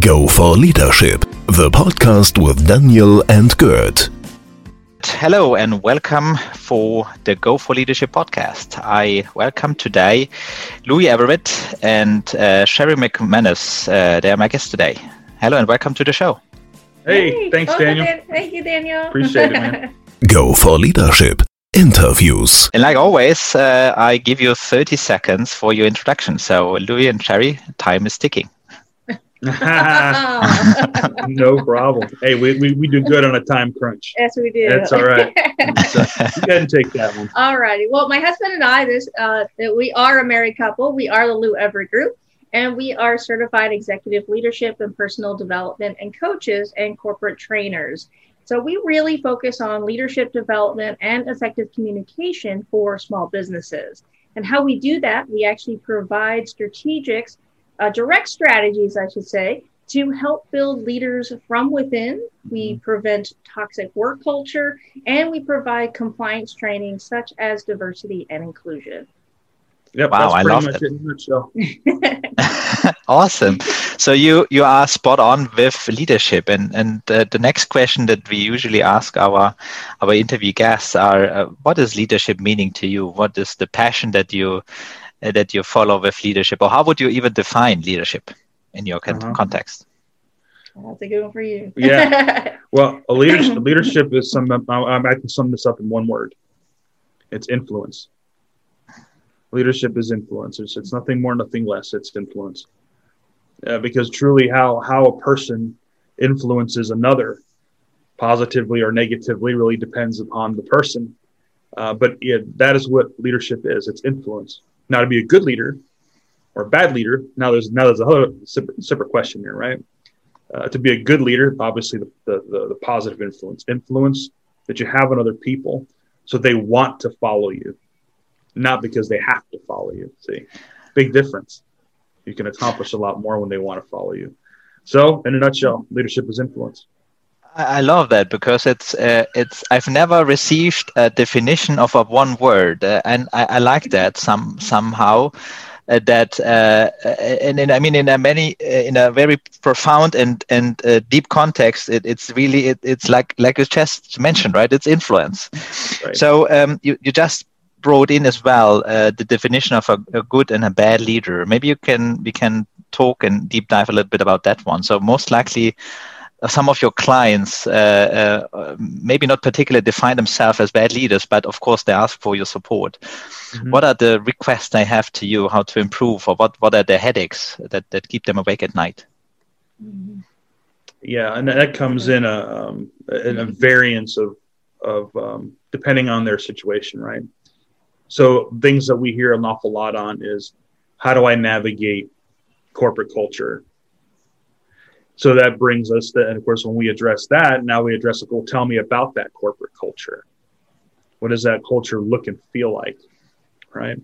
Go for Leadership, the podcast with Daniel and Gert. Hello and welcome for the Go for Leadership podcast. I welcome today Louis Everett and uh, Sherry McManus. Uh, they are my guests today. Hello and welcome to the show. Hey, hey thanks, Daniel. Dan- thank you, Daniel. Appreciate it, man. Go for Leadership interviews. And like always, uh, I give you 30 seconds for your introduction. So, Louis and Sherry, time is ticking. no problem. Hey, we, we, we do good on a time crunch. Yes, we do. That's all right. so, go ahead and take that one. All righty. Well, my husband and I, this uh, we are a married couple. We are the Lou Everett Group, and we are certified executive leadership and personal development and coaches and corporate trainers. So we really focus on leadership development and effective communication for small businesses. And how we do that, we actually provide strategics, uh, direct strategies, I should say, to help build leaders from within. We mm-hmm. prevent toxic work culture and we provide compliance training such as diversity and inclusion. Yep, wow, I love it. awesome. So you you are spot on with leadership, and and uh, the next question that we usually ask our our interview guests are, uh, what is leadership meaning to you? What is the passion that you that you follow with leadership, or how would you even define leadership in your uh-huh. context? That's a good one for you. yeah. Well, a leadership, leadership is some. I can sum this up in one word. It's influence leadership is influence. It's, it's nothing more, nothing less. It's influence. Uh, because truly, how how a person influences another, positively or negatively, really depends upon the person. Uh, but yeah, that is what leadership is. It's influence. Now, to be a good leader or a bad leader, now there's now there's a whole separate, separate question here, right? Uh, to be a good leader, obviously the, the, the, the positive influence, influence that you have on other people, so they want to follow you not because they have to follow you. See, big difference. You can accomplish a lot more when they want to follow you. So, in a nutshell, leadership is influence. I love that because it's uh, it's I've never received a definition of a one word, uh, and I, I, like that some somehow. Uh, that uh, and, and, I mean in a many uh, in a very profound and and uh, deep context, it, it's really it, it's like like you just mentioned, right? It's influence. Right. So um, you you just brought in as well uh, the definition of a, a, good and a bad leader. Maybe you can we can talk and deep dive a little bit about that one. So most likely, uh, some of your clients uh, uh maybe not particularly define themselves as bad leaders, but of course they ask for your support. Mm-hmm. What are the requests they have to you? How to improve, or what what are the headaches that that keep them awake at night? Yeah, and that comes in a um, in a variance of of um, depending on their situation, right? So things that we hear an awful lot on is how do I navigate corporate culture? So that brings us to, and of course, when we address that, now we address, it. well, tell me about that corporate culture. What does that culture look and feel like? Right.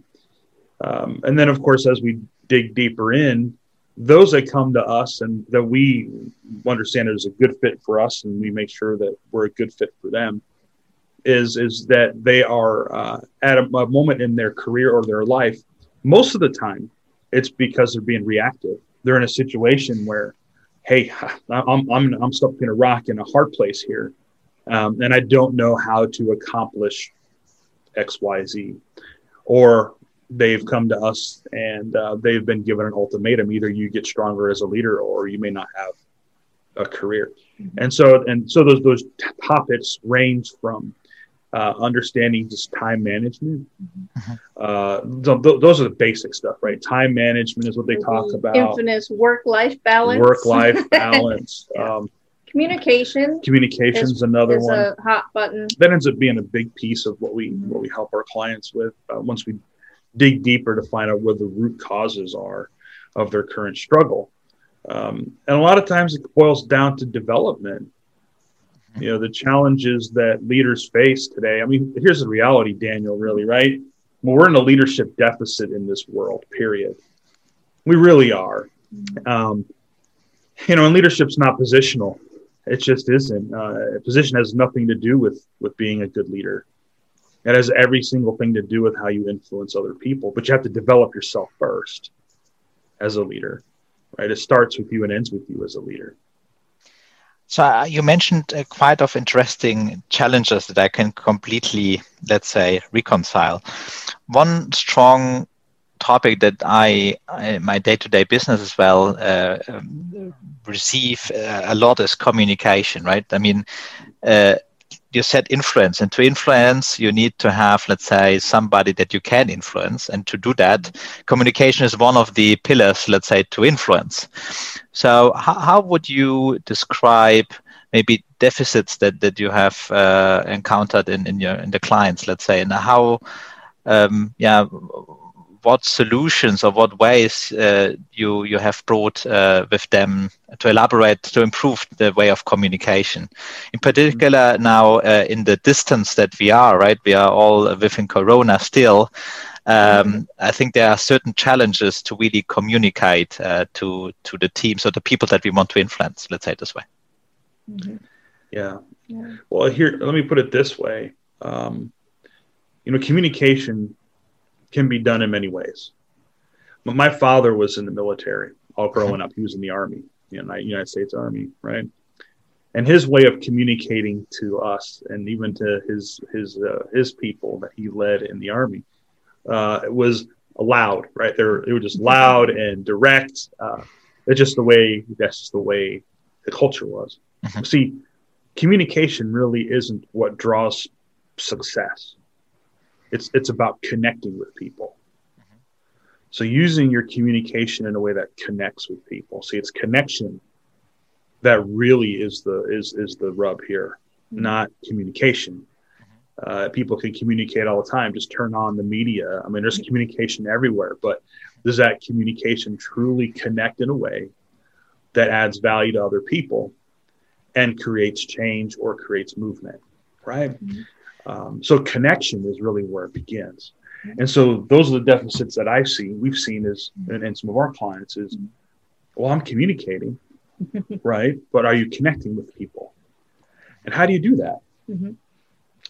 Um, and then, of course, as we dig deeper in, those that come to us and that we understand is a good fit for us, and we make sure that we're a good fit for them is is that they are uh, at a, a, moment in their career or their life. Most of the time, it's because they're being reactive. They're in a situation where, hey, I'm I'm I'm stuck in a rock in a hard place here, um, and I don't know how to accomplish X Y Z, or they've come to us and uh, they've been given an ultimatum: either you get stronger as a leader, or you may not have a career. Mm-hmm. And so and so those those topics range from uh, understanding just time management. Mm-hmm. Uh, th- those are the basic stuff, right? Time management is what they talk mm-hmm. about. Infinite work-life balance. Work-life balance. yeah. um, communication. Communication is another is one. A hot button. That ends up being a big piece of what we mm-hmm. what we help our clients with. Uh, once we dig deeper to find out what the root causes are of their current struggle. Um, and a lot of times it boils down to development you know the challenges that leaders face today. I mean here's the reality daniel really right? Well we're in a leadership deficit in this world period. We really are. Um, you know and leadership's not positional. It just isn't. Uh, position has nothing to do with with being a good leader. It has every single thing to do with how you influence other people but you have to develop yourself first as a leader right? It starts with you and ends with you as a leader. So uh, you mentioned uh, quite of interesting challenges that I can completely, let's say, reconcile. One strong topic that I, my day-to-day business as well uh, um, receive uh, a lot is communication, right? I mean, uh, you said influence and to influence you need to have let's say somebody that you can influence and to do that communication is one of the pillars let's say to influence. So how, how would you describe maybe deficits that, that you have uh, encountered in, in your in the clients let's say and how um, yeah what solutions or what ways uh, you you have brought uh, with them to elaborate to improve the way of communication. In particular, mm-hmm. now uh, in the distance that we are, right? We are all within Corona still. Um, mm-hmm. I think there are certain challenges to really communicate uh, to to the teams or the people that we want to influence. Let's say it this way. Mm-hmm. Yeah. yeah. Well, here, let me put it this way. Um, you know, communication can be done in many ways. But my father was in the military all growing up. He was in the Army, you know, United States Army, right? And his way of communicating to us and even to his his uh, his people that he led in the Army uh, was loud, right? They were, they were just loud and direct. Uh, it's just the way that's just the way the culture was. Mm-hmm. See, communication really isn't what draws success it's it's about connecting with people mm-hmm. so using your communication in a way that connects with people see it's connection that really is the is is the rub here mm-hmm. not communication uh, people can communicate all the time just turn on the media i mean there's communication everywhere but does that communication truly connect in a way that adds value to other people and creates change or creates movement right mm-hmm. Um, so connection is really where it begins. And so those are the deficits that I've seen, we've seen is, and, and some of our clients is, well, I'm communicating, right? But are you connecting with people? And how do you do that? Mm-hmm.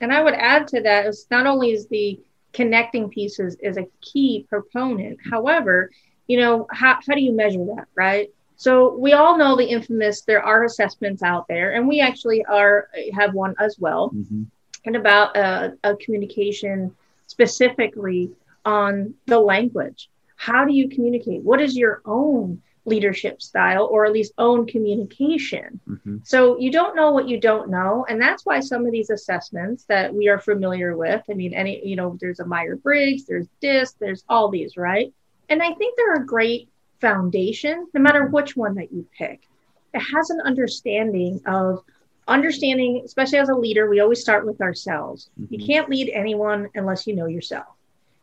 And I would add to that is not only is the connecting pieces is a key proponent. However, you know, how, how do you measure that, right? So we all know the infamous, there are assessments out there, and we actually are have one as well. Mm-hmm and about a, a communication specifically on the language. How do you communicate? What is your own leadership style or at least own communication. Mm-hmm. So you don't know what you don't know. And that's why some of these assessments that we are familiar with, I mean, any, you know, there's a Meyer Briggs, there's DISC, there's all these, right? And I think they're a great foundation, no matter which one that you pick. It has an understanding of understanding, especially as a leader, we always start with ourselves. Mm-hmm. You can't lead anyone unless you know yourself.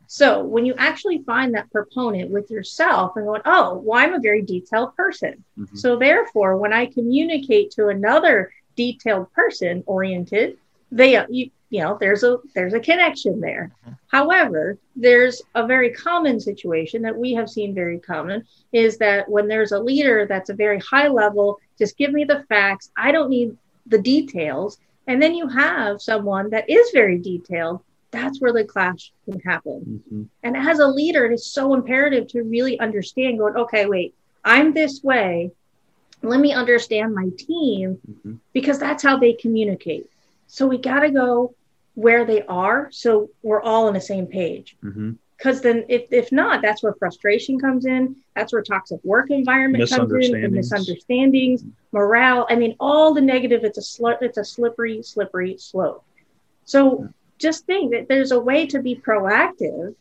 So when you actually find that proponent with yourself and going, oh, well, I'm a very detailed person. Mm-hmm. So therefore, when I communicate to another detailed person oriented, they you, you know there's a there's a connection there. Mm-hmm. However, there's a very common situation that we have seen very common is that when there's a leader that's a very high level, just give me the facts. I don't need the details. And then you have someone that is very detailed. That's where the clash can happen. Mm-hmm. And as a leader, it is so imperative to really understand going, okay, wait, I'm this way. Let me understand my team mm-hmm. because that's how they communicate. So we got to go where they are so we're all on the same page. Mm-hmm because then if, if not that's where frustration comes in. That's where toxic work environment comes in and misunderstandings morale. I mean all the negative it's a sl- it's a slippery slippery slope. So just think that there's a way to be proactive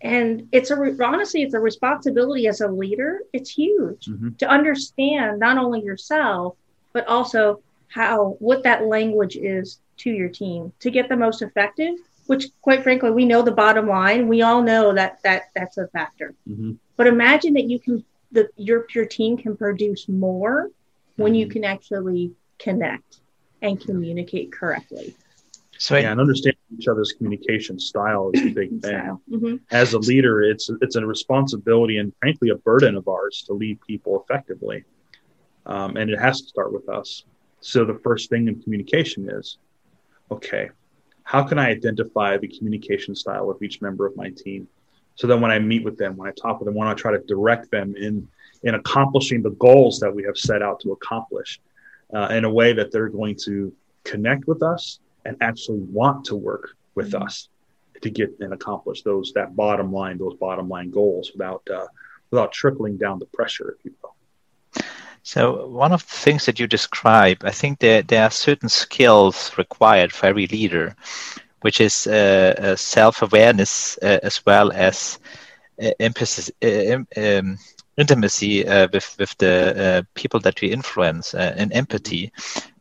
and it's a re- honestly it's a responsibility as a leader. It's huge mm-hmm. to understand not only yourself but also how what that language is to your team to get the most effective which quite frankly we know the bottom line we all know that that that's a factor mm-hmm. but imagine that you can that your your team can produce more mm-hmm. when you mm-hmm. can actually connect and communicate correctly so yeah, and understanding each other's communication style is a big thing. Mm-hmm. As a leader, it's it's a responsibility and frankly a burden of ours to lead people effectively, um, and it has to start with us. So the first thing in communication is, okay, how can I identify the communication style of each member of my team? So then when I meet with them, when I talk with them, when I try to direct them in in accomplishing the goals that we have set out to accomplish uh, in a way that they're going to connect with us and actually want to work with mm-hmm. us to get and accomplish those that bottom line those bottom line goals without uh, without trickling down the pressure if you will so one of the things that you describe i think there, there are certain skills required for every leader which is uh, uh, self-awareness uh, as well as uh, emphasis, uh, um, intimacy uh, with with the people that we influence and empathy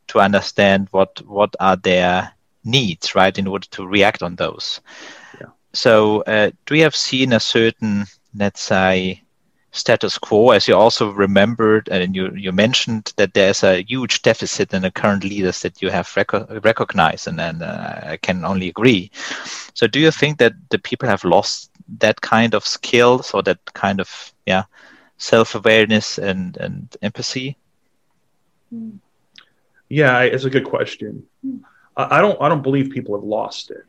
to understand what what are their needs, right, in order to react on those. Yeah. So, uh, do you have seen a certain, let's say, status quo, as you also remembered and you, you mentioned that there's a huge deficit in the current leaders that you have rec- recognized, and, and uh, I can only agree. So, do you think that the people have lost that kind of skills or that kind of yeah self awareness and and empathy? Yeah, it's a good question. I don't I don't believe people have lost it.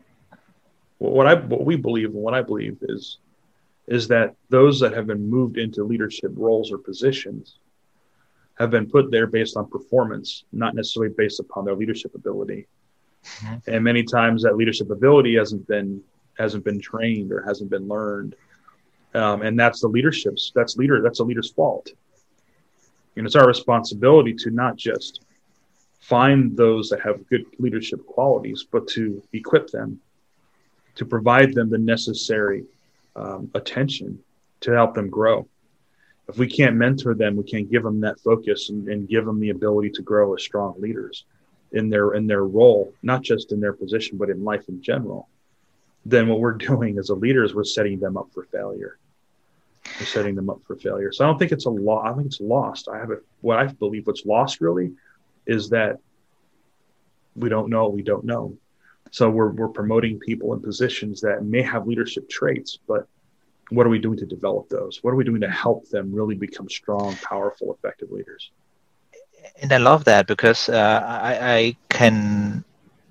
What I what we believe and what I believe is is that those that have been moved into leadership roles or positions have been put there based on performance, not necessarily based upon their leadership ability. Mm-hmm. And many times that leadership ability hasn't been hasn't been trained or hasn't been learned, um, and that's the leadership's that's leader that's a leader's fault. And it's our responsibility to not just find those that have good leadership qualities, but to equip them, to provide them the necessary um, attention to help them grow. If we can't mentor them, we can't give them that focus and, and give them the ability to grow as strong leaders in their in their role, not just in their position, but in life in general. Then what we're doing as a leader is we're setting them up for failure. We're setting them up for failure. So I don't think it's a law. I think it's lost. I have a, what I believe what's lost really is that we don't know we don't know. So we're, we're promoting people in positions that may have leadership traits, but what are we doing to develop those? What are we doing to help them really become strong, powerful, effective leaders? And I love that because uh, I, I, can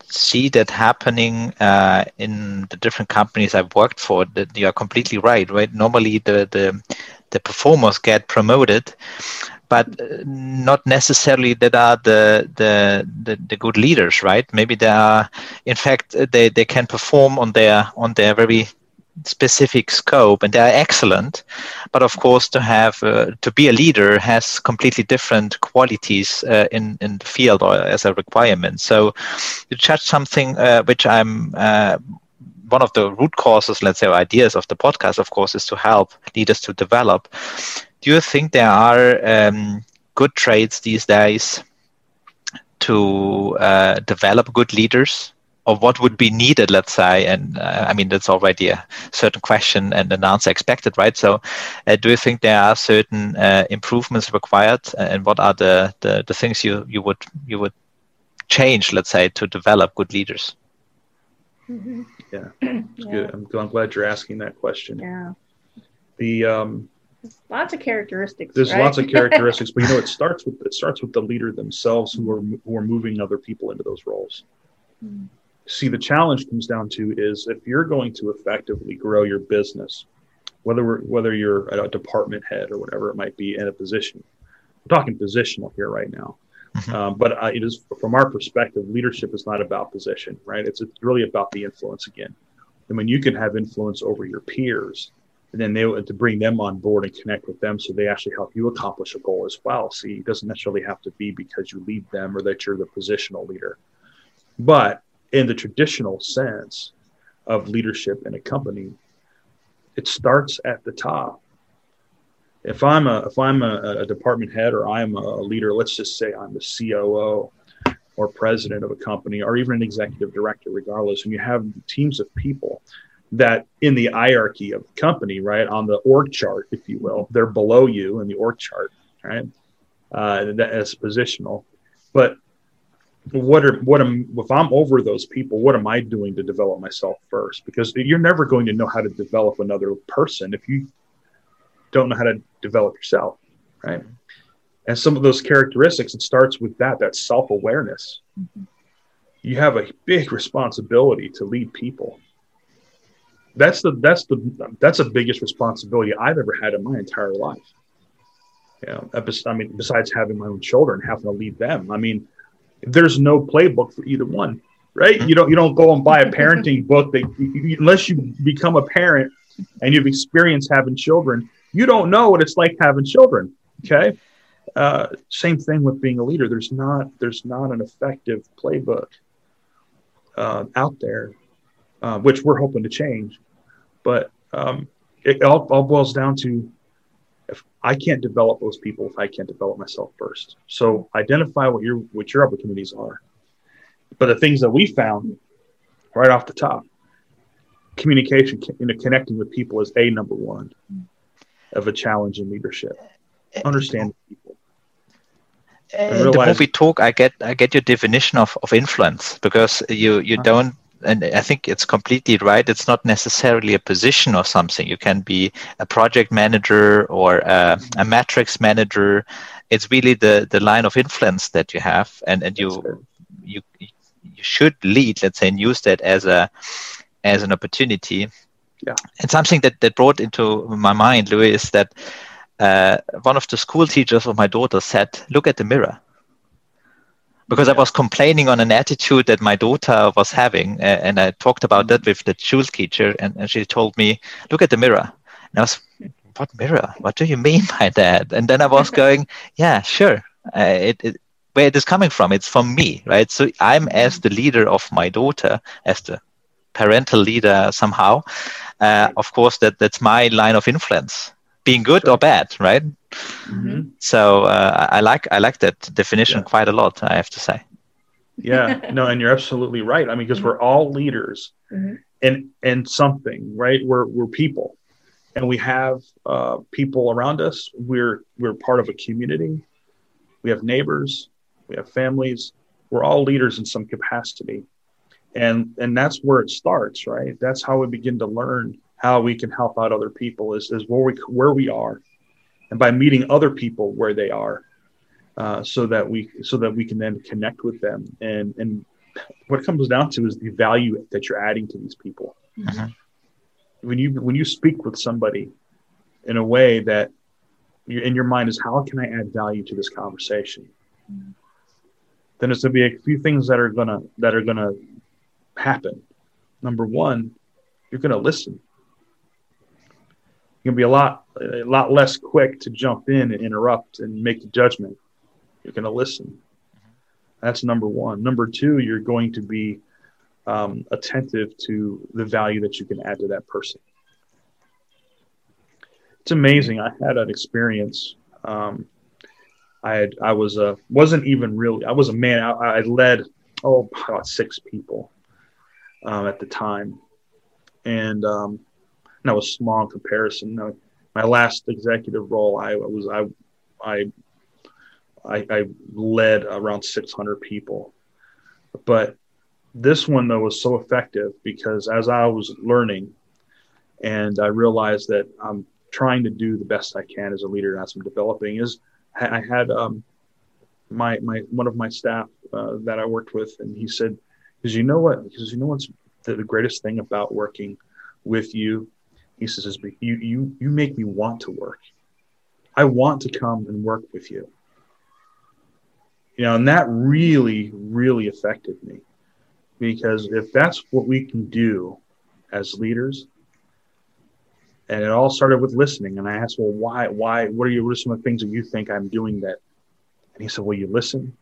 see that happening uh, in the different companies I've worked for. That you are completely right. Right. Normally, the the the performers get promoted, but not necessarily that are the, the, the the good leaders, right? Maybe they are, in fact, they, they can perform on their on their very specific scope and they are excellent but of course to have uh, to be a leader has completely different qualities uh, in in the field or as a requirement so you touch something uh, which i'm uh, one of the root causes let's say or ideas of the podcast of course is to help leaders to develop. Do you think there are um, good traits these days to uh, develop good leaders? Or what would be needed let's say? And uh, i mean that's already a certain question and an answer expected right? So uh, do you think there are certain uh, improvements required? And what are the, the, the things you you would you would change let's say to develop good leaders? Mm-hmm. Yeah it's yeah. good I'm, I'm glad you're asking that question yeah the um lots of characteristics. There's right? lots of characteristics, but you know, it starts with it starts with the leader themselves who are who are moving other people into those roles. Mm. See, the challenge comes down to is if you're going to effectively grow your business, whether we're, whether you're a department head or whatever it might be in a position. We're talking positional here right now. Mm-hmm. Um, but uh, it is from our perspective, leadership is not about position, right? It's, it's really about the influence again. And when you can have influence over your peers, and then they to bring them on board and connect with them so they actually help you accomplish a goal as well see it doesn't necessarily have to be because you lead them or that you're the positional leader but in the traditional sense of leadership in a company it starts at the top if i'm a if i'm a, a department head or i'm a leader let's just say i'm the coo or president of a company or even an executive director regardless and you have teams of people that in the hierarchy of the company, right, on the org chart, if you will, they're below you in the org chart, right, uh, that as positional. But what are what am if I'm over those people? What am I doing to develop myself first? Because you're never going to know how to develop another person if you don't know how to develop yourself, right? And some of those characteristics, it starts with that that self awareness. Mm-hmm. You have a big responsibility to lead people that's the that's the that's the biggest responsibility I've ever had in my entire life. Yeah, I mean, besides having my own children, having to lead them. I mean, there's no playbook for either one, right? Mm-hmm. You don't you don't go and buy a parenting book that unless you become a parent and you've experienced having children, you don't know what it's like having children. Okay. Uh, same thing with being a leader. There's not there's not an effective playbook uh, out there, uh, which we're hoping to change. But um, it all, all boils down to if I can't develop those people, if I can't develop myself first. So identify what your what your opportunities are. But the things that we found right off the top, communication, know, connecting with people is a number one of a challenge in leadership. Understand people. And the more we talk, I get I get your definition of, of influence because you you uh-huh. don't and I think it's completely right. It's not necessarily a position or something. You can be a project manager or a, a matrix manager. It's really the, the line of influence that you have, and, and you you you should lead, let's say, and use that as a as an opportunity. Yeah. And something that, that brought into my mind, Louis, is that uh, one of the school teachers of my daughter said, "Look at the mirror." because yeah. I was complaining on an attitude that my daughter was having, uh, and I talked about that with the school teacher, and, and she told me, "Look at the mirror." And I was, "What mirror? What do you mean by that?" And then I was going, "Yeah, sure. Uh, it, it, where it is coming from? It's from me, right? So I'm as the leader of my daughter, as the parental leader somehow. Uh, of course, that that's my line of influence, being good sure. or bad, right? Mm-hmm. So uh, I like I like that definition yeah. quite a lot. I have to say. yeah, no, and you're absolutely right. I mean, because we're all leaders mm-hmm. in in something, right? We're we're people, and we have uh, people around us. We're we're part of a community. We have neighbors. We have families. We're all leaders in some capacity, and and that's where it starts, right? That's how we begin to learn how we can help out other people. Is is where we where we are and by meeting other people where they are, uh, so that we so that we can then connect with them. And and what it comes down to is the value that you're adding to these people. Mm-hmm. When you when you speak with somebody in a way that in your mind is how can I add value to this conversation? Mm-hmm. Then it's going to be a few things that are gonna that are gonna happen. Number one, you're going to listen you're going to be a lot a lot less quick to jump in and interrupt and make the judgment. You're going to listen. That's number one. Number two, you're going to be um, attentive to the value that you can add to that person. It's amazing. I had an experience. Um, I had I was a wasn't even really I was a man. I, I led oh about six people um, at the time, and um, was small in comparison. my last executive role, I was I I I, I led around 600 people, but this one though was so effective because as I was learning, and I realized that I'm trying to do the best I can as a leader as I'm developing is I had um, my my one of my staff uh, that I worked with, and he said, "Because you know what? Because you know what's the, the greatest thing about working with you he says, you, you, you make me want to work. I want to come and work with you. You know, and that really, really affected me because if that's what we can do as leaders, and it all started with listening. And I asked, well, why, why, what are you, what are some of the things that you think I'm doing that? And he said, well, you listen,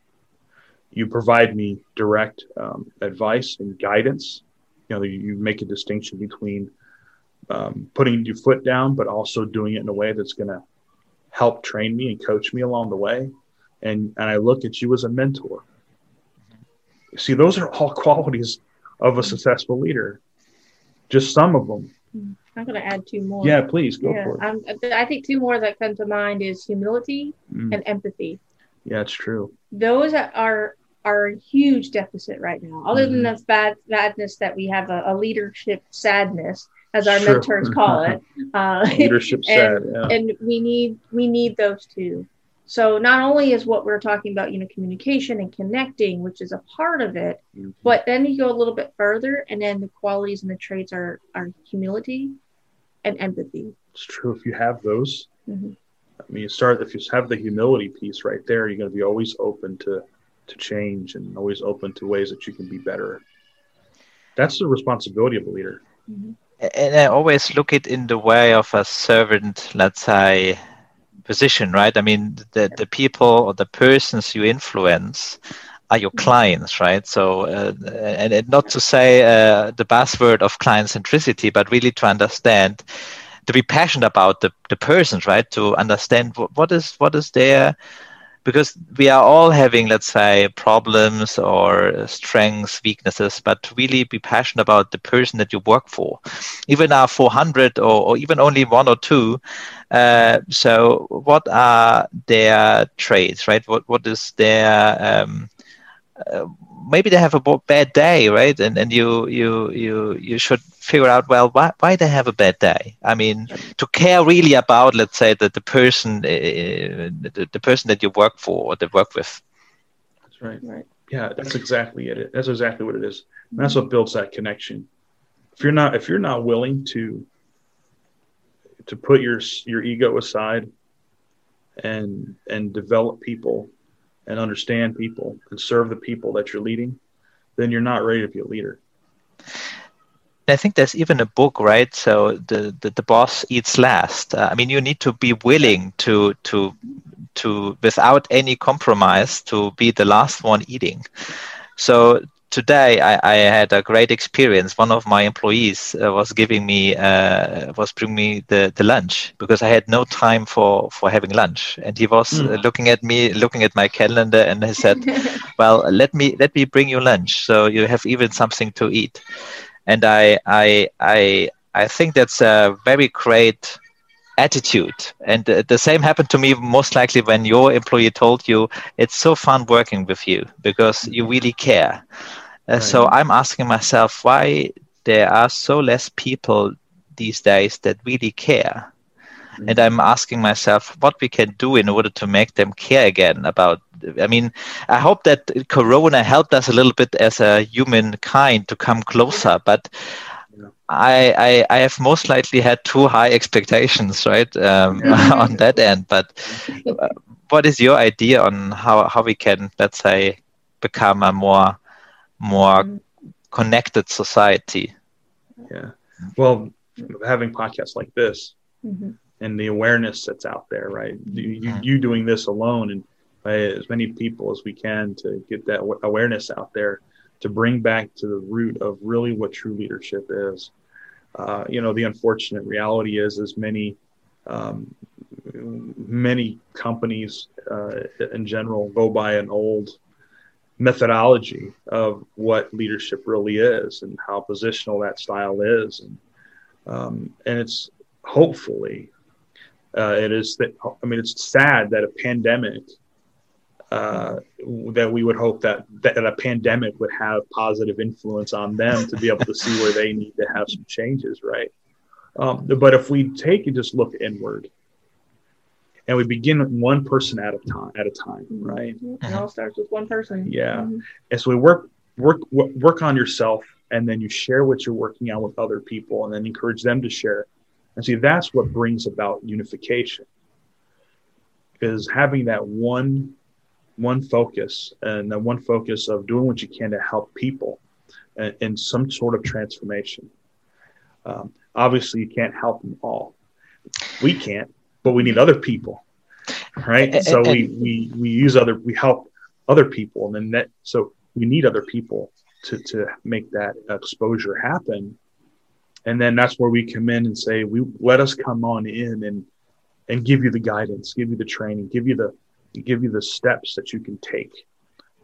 you provide me direct um, advice and guidance. You know, you make a distinction between um, putting your foot down, but also doing it in a way that's going to help train me and coach me along the way. And and I look at you as a mentor. See, those are all qualities of a successful leader. Just some of them. I'm going to add two more. Yeah, please go yeah, for it. I think two more that come to mind is humility mm. and empathy. Yeah, it's true. Those are are a huge deficit right now. Other mm. than mm-hmm. the bad badness that we have a, a leadership sadness, as our mentors call it. Uh, Leadership and, yeah. and we need we need those two. So not only is what we're talking about, you know, communication and connecting, which is a part of it, mm-hmm. but then you go a little bit further, and then the qualities and the traits are are humility and empathy. It's true. If you have those, mm-hmm. I mean, you start if you have the humility piece right there, you're going to be always open to to change and always open to ways that you can be better. That's the responsibility of a leader. Mm-hmm. And I always look it in the way of a servant, let's say, position, right? I mean, the the people or the persons you influence are your clients, right? So, uh, and, and, not to say uh, the buzzword of client centricity, but really to understand, to be passionate about the, the persons, right? To understand what, what is what is their because we are all having, let's say, problems or strengths, weaknesses, but really be passionate about the person that you work for. Even our 400 or, or even only one or two. Uh, so, what are their traits, right? What what is their um, uh, maybe they have a bad day, right? And and you you you you should figure out well why why they have a bad day. I mean, to care really about, let's say, that the person uh, the, the person that you work for or that work with. That's right. Right. Yeah, that's exactly it. That's exactly what it is. And that's what builds that connection. If you're not if you're not willing to to put your your ego aside and and develop people and understand people and serve the people that you're leading, then you're not ready to be a leader. I think there's even a book, right? So the the, the boss eats last. Uh, I mean, you need to be willing to to to without any compromise to be the last one eating. So today I, I, had a great experience. One of my employees uh, was giving me uh, was bringing me the, the lunch because I had no time for for having lunch, and he was mm. looking at me, looking at my calendar, and he said, "Well, let me let me bring you lunch, so you have even something to eat." And I I I I think that's a very great attitude. And the same happened to me most likely when your employee told you it's so fun working with you because you really care. Uh, right. So I'm asking myself why there are so less people these days that really care. Mm-hmm. And I'm asking myself what we can do in order to make them care again about. I mean, I hope that Corona helped us a little bit as a humankind to come closer, but I, I, I have most likely had too high expectations, right, um, on that end. But uh, what is your idea on how, how we can, let's say, become a more more connected society? Yeah. Well, having podcasts like this mm-hmm. And the awareness that's out there, right? You, you, doing this alone and as many people as we can to get that awareness out there to bring back to the root of really what true leadership is. Uh, you know, the unfortunate reality is, as many um, many companies uh, in general go by an old methodology of what leadership really is and how positional that style is, and um, and it's hopefully uh, it is that I mean it's sad that a pandemic uh, that we would hope that, that a pandemic would have positive influence on them to be able to see where they need to have some changes, right? Um, but if we take and just look inward, and we begin one person at a time, at a time, right? It all starts with one person. Yeah, mm-hmm. and so we work work work on yourself, and then you share what you're working on with other people, and then encourage them to share. And see, that's what brings about unification. Is having that one one focus and the one focus of doing what you can to help people in, some sort of transformation. Um, obviously, you can't help them all. We can't, but we need other people, right? So we we we use other we help other people, and then that so we need other people to to make that exposure happen. And then that's where we come in and say, we let us come on in and and give you the guidance, give you the training, give you the give you the steps that you can take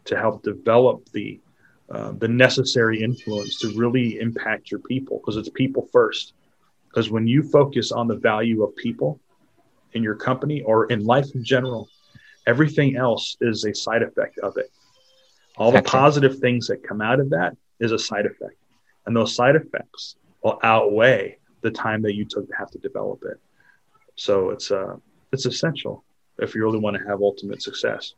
to help develop the uh, the necessary influence to really impact your people because it's people first. Because when you focus on the value of people in your company or in life in general everything else is a side effect of it. All the positive things that come out of that is a side effect. And those side effects will outweigh the time that you took to have to develop it so it's uh it's essential if you really want to have ultimate success.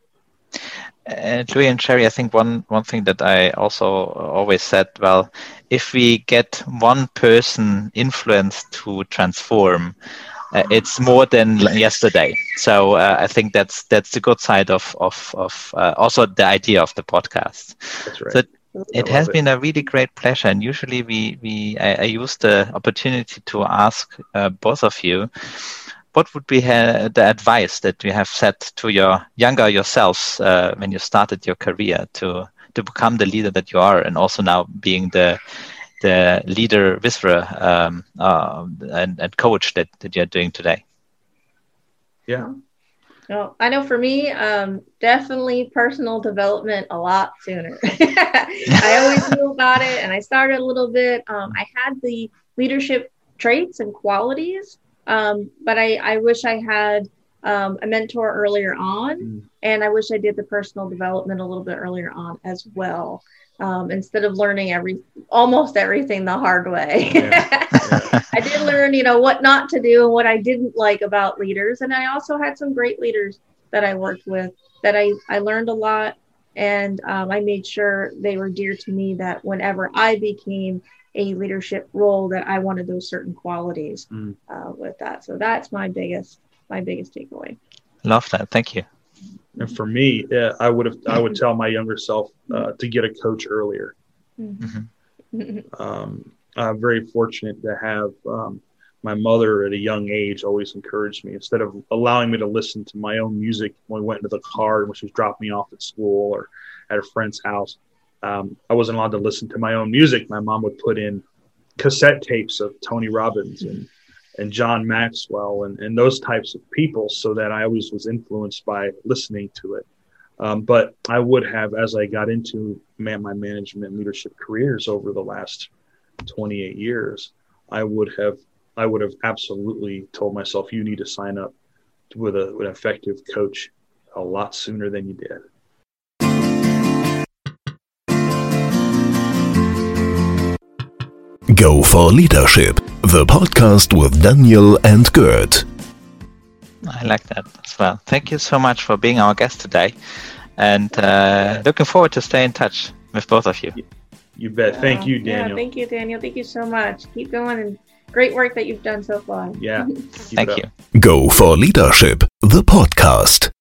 And Louis and Sherry, I think one, one thing that I also always said, well, if we get one person influenced to transform, uh, it's more than yesterday. So uh, I think that's that's the good side of of of uh, also the idea of the podcast. That's right. So it has it. been a really great pleasure, and usually we we I, I use the opportunity to ask uh, both of you. What would be uh, the advice that you have set to your younger yourselves uh, when you started your career to to become the leader that you are, and also now being the the leader Visra um, uh, and, and coach that, that you're doing today? Yeah. No, I know for me, um, definitely personal development a lot sooner. I always knew about it and I started a little bit. Um, I had the leadership traits and qualities, um, but I, I wish I had um, a mentor earlier on. And I wish I did the personal development a little bit earlier on as well um, instead of learning every almost everything the hard way. Yeah. Yeah. I did learn, you know, what not to do and what I didn't like about leaders, and I also had some great leaders that I worked with that I I learned a lot, and um, I made sure they were dear to me. That whenever I became a leadership role, that I wanted those certain qualities mm. uh, with that. So that's my biggest my biggest takeaway. Love that. Thank you. And for me, yeah, I would have I would tell my younger self uh, to get a coach earlier. Mm-hmm. Um, I'm very fortunate to have um, my mother at a young age always encouraged me instead of allowing me to listen to my own music when we went into the car and when she was dropping me off at school or at a friend's house. Um, I wasn't allowed to listen to my own music. My mom would put in cassette tapes of Tony Robbins and and John Maxwell and, and those types of people so that I always was influenced by listening to it. Um, but I would have, as I got into man, my management leadership careers over the last 28 years, I would have, I would have absolutely told myself, you need to sign up with, a, with an effective coach a lot sooner than you did. Go for Leadership, the podcast with Daniel and Gert. I like that as well. Thank you so much for being our guest today, and uh, looking forward to stay in touch with both of you. You bet. Thank you, Daniel. Yeah, thank you, Daniel. Thank you so much. Keep going and great work that you've done so far. Yeah. thank you. Go for Leadership, the podcast.